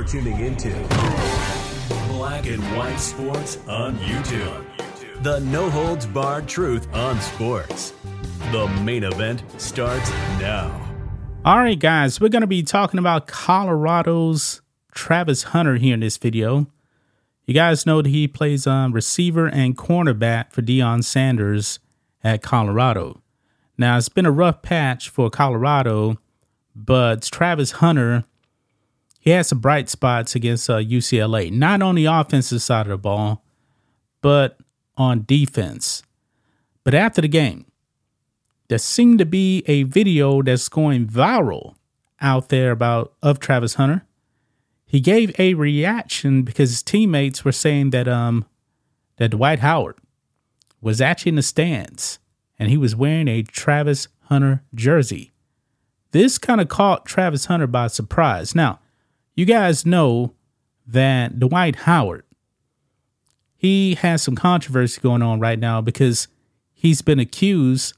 You're tuning into Black and White Sports on YouTube. The no holds barred truth on sports. The main event starts now. All right, guys, we're going to be talking about Colorado's Travis Hunter here in this video. You guys know that he plays um, receiver and cornerback for Deion Sanders at Colorado. Now, it's been a rough patch for Colorado, but Travis Hunter, he had some bright spots against uh, UCLA, not on the offensive side of the ball, but on defense. But after the game, there seemed to be a video that's going viral out there about of Travis Hunter. He gave a reaction because his teammates were saying that um that Dwight Howard was actually in the stands and he was wearing a Travis Hunter jersey. This kind of caught Travis Hunter by surprise. Now, you guys know that Dwight Howard he has some controversy going on right now because he's been accused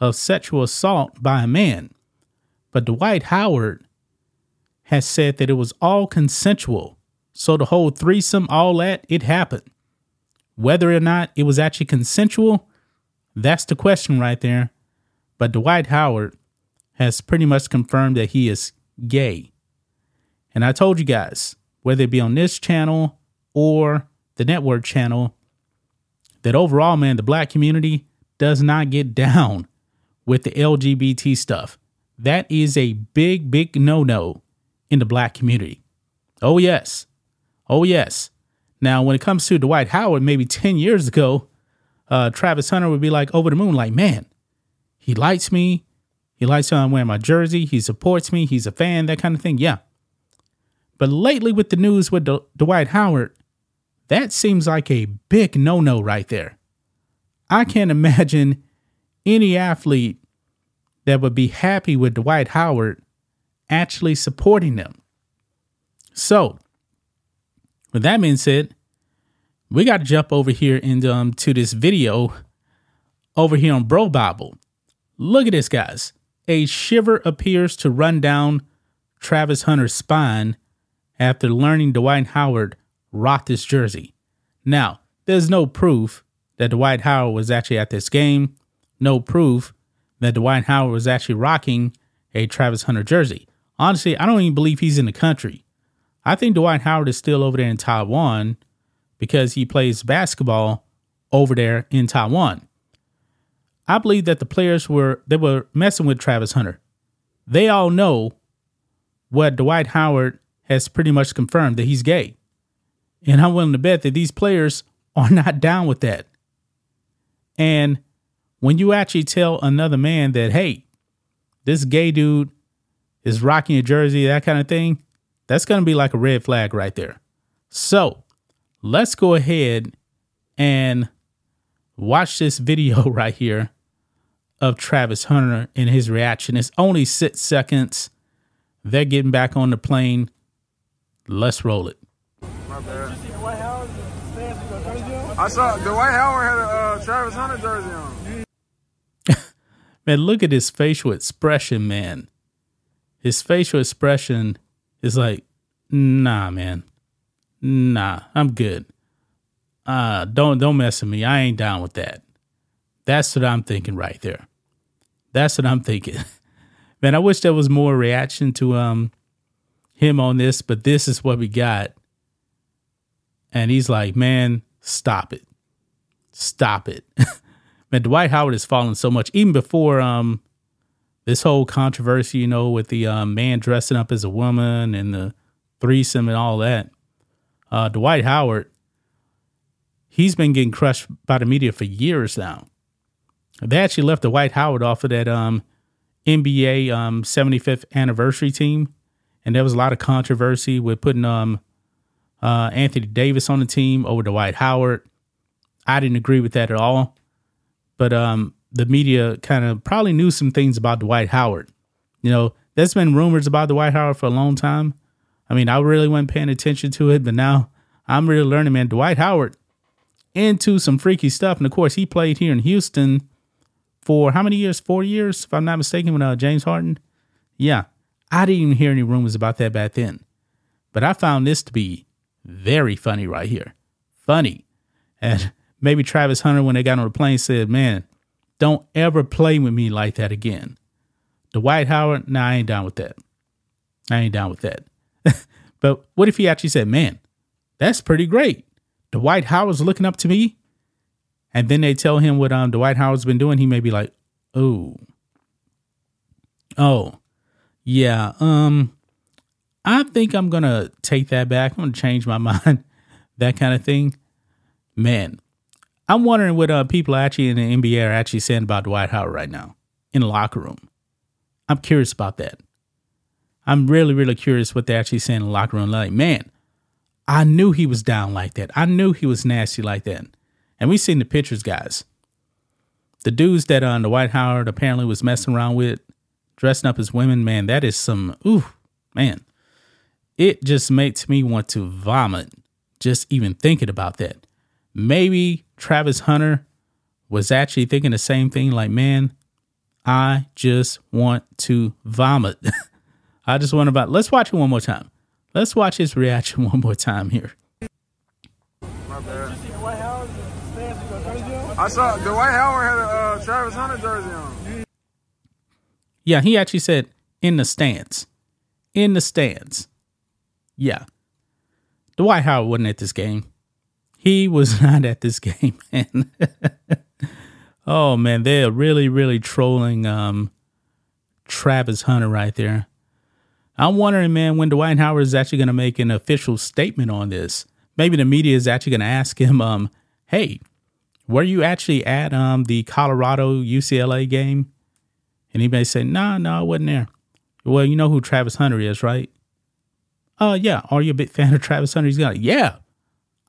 of sexual assault by a man. But Dwight Howard has said that it was all consensual. So the whole threesome, all that, it happened. Whether or not it was actually consensual, that's the question right there. But Dwight Howard has pretty much confirmed that he is gay. And I told you guys, whether it be on this channel or the network channel, that overall, man, the black community does not get down with the LGBT stuff. That is a big, big no no in the black community. Oh, yes. Oh, yes. Now, when it comes to Dwight Howard, maybe 10 years ago, uh, Travis Hunter would be like over the moon, like, man, he likes me. He likes how I'm wearing my jersey. He supports me. He's a fan, that kind of thing. Yeah. But lately, with the news with D- Dwight Howard, that seems like a big no no right there. I can't imagine any athlete that would be happy with Dwight Howard actually supporting them. So, with that being said, we got to jump over here into um, to this video over here on BroBible. Look at this, guys. A shiver appears to run down Travis Hunter's spine after learning Dwight Howard rocked this jersey. Now, there's no proof that Dwight Howard was actually at this game, no proof that Dwight Howard was actually rocking a Travis Hunter jersey. Honestly, I don't even believe he's in the country. I think Dwight Howard is still over there in Taiwan because he plays basketball over there in Taiwan. I believe that the players were they were messing with Travis Hunter. They all know what Dwight Howard has pretty much confirmed that he's gay. And I'm willing to bet that these players are not down with that. And when you actually tell another man that, hey, this gay dude is rocking a jersey, that kind of thing, that's going to be like a red flag right there. So let's go ahead and watch this video right here of Travis Hunter and his reaction. It's only six seconds. They're getting back on the plane. Let's roll it. My bad. I saw Dwight Howard had a uh, Travis Hunter jersey on. Man, look at his facial expression, man. His facial expression is like, nah, man. Nah, I'm good. Uh, don't don't mess with me. I ain't down with that. That's what I'm thinking right there. That's what I'm thinking. Man, I wish there was more reaction to um him on this, but this is what we got. And he's like, man, stop it. Stop it. man, Dwight Howard has fallen so much, even before um this whole controversy, you know, with the um, man dressing up as a woman and the threesome and all that. Uh, Dwight Howard, he's been getting crushed by the media for years now. They actually left Dwight Howard off of that um, NBA um, 75th anniversary team, and there was a lot of controversy with putting um, uh, Anthony Davis on the team over Dwight Howard. I didn't agree with that at all, but um, the media kind of probably knew some things about Dwight Howard. You know, there's been rumors about Dwight Howard for a long time. I mean, I really wasn't paying attention to it, but now I'm really learning, man. Dwight Howard into some freaky stuff, and of course, he played here in Houston for how many years? Four years, if I'm not mistaken, with uh, James Harden. Yeah, I didn't even hear any rumors about that back then. But I found this to be very funny right here. Funny. And maybe Travis Hunter, when they got on the plane, said, Man, don't ever play with me like that again. Dwight Howard, nah, I ain't down with that. I ain't down with that. but what if he actually said, Man, that's pretty great. Dwight Howard's looking up to me. And then they tell him what um Dwight Howard's been doing, he may be like, Oh. Oh. Yeah, um, I think I'm gonna take that back. I'm gonna change my mind. that kind of thing. Man, I'm wondering what uh, people actually in the NBA are actually saying about Dwight Howard right now in the locker room. I'm curious about that. I'm really, really curious what they're actually saying in the locker room. Like, man, I knew he was down like that. I knew he was nasty like that. And we seen the pictures, guys. The dudes that on uh, Dwight Howard apparently was messing around with, dressing up as women, man, that is some, ooh, man. It just makes me want to vomit just even thinking about that. Maybe Travis Hunter was actually thinking the same thing like, man, I just want to vomit. I just want to, let's watch it one more time. Let's watch his reaction one more time here. I saw Dwight Howard had a uh, Travis Hunter jersey on. Yeah, he actually said in the stands. In the stands. Yeah. Dwight Howard wasn't at this game. He was not at this game, man. oh man, they're really, really trolling um Travis Hunter right there. I'm wondering, man, when Dwight Howard is actually going to make an official statement on this. Maybe the media is actually going to ask him, um, "Hey, were you actually at um the Colorado UCLA game?" And he may say, "No, nah, no, nah, I wasn't there." Well, you know who Travis Hunter is, right? Uh, yeah. Are you a big fan of Travis Hunter? He's got, yeah.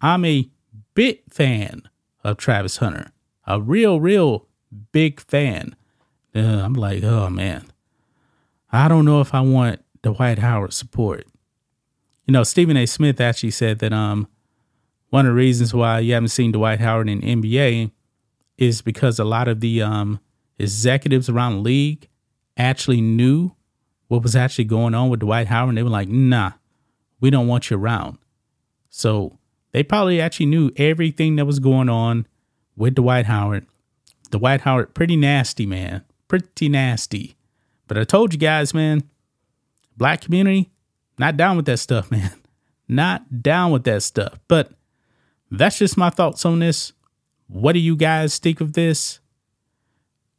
I'm a big fan of Travis Hunter. A real, real big fan. Uh, I'm like, oh man, I don't know if I want Dwight Howard support. You know, Stephen A. Smith actually said that um one of the reasons why you haven't seen Dwight Howard in NBA is because a lot of the um executives around the league actually knew what was actually going on with Dwight Howard. And they were like, nah, we don't want you around. So they probably actually knew everything that was going on with Dwight Howard. Dwight Howard, pretty nasty, man. Pretty nasty. But I told you guys, man, black community, not down with that stuff, man. Not down with that stuff. But that's just my thoughts on this. What do you guys think of this?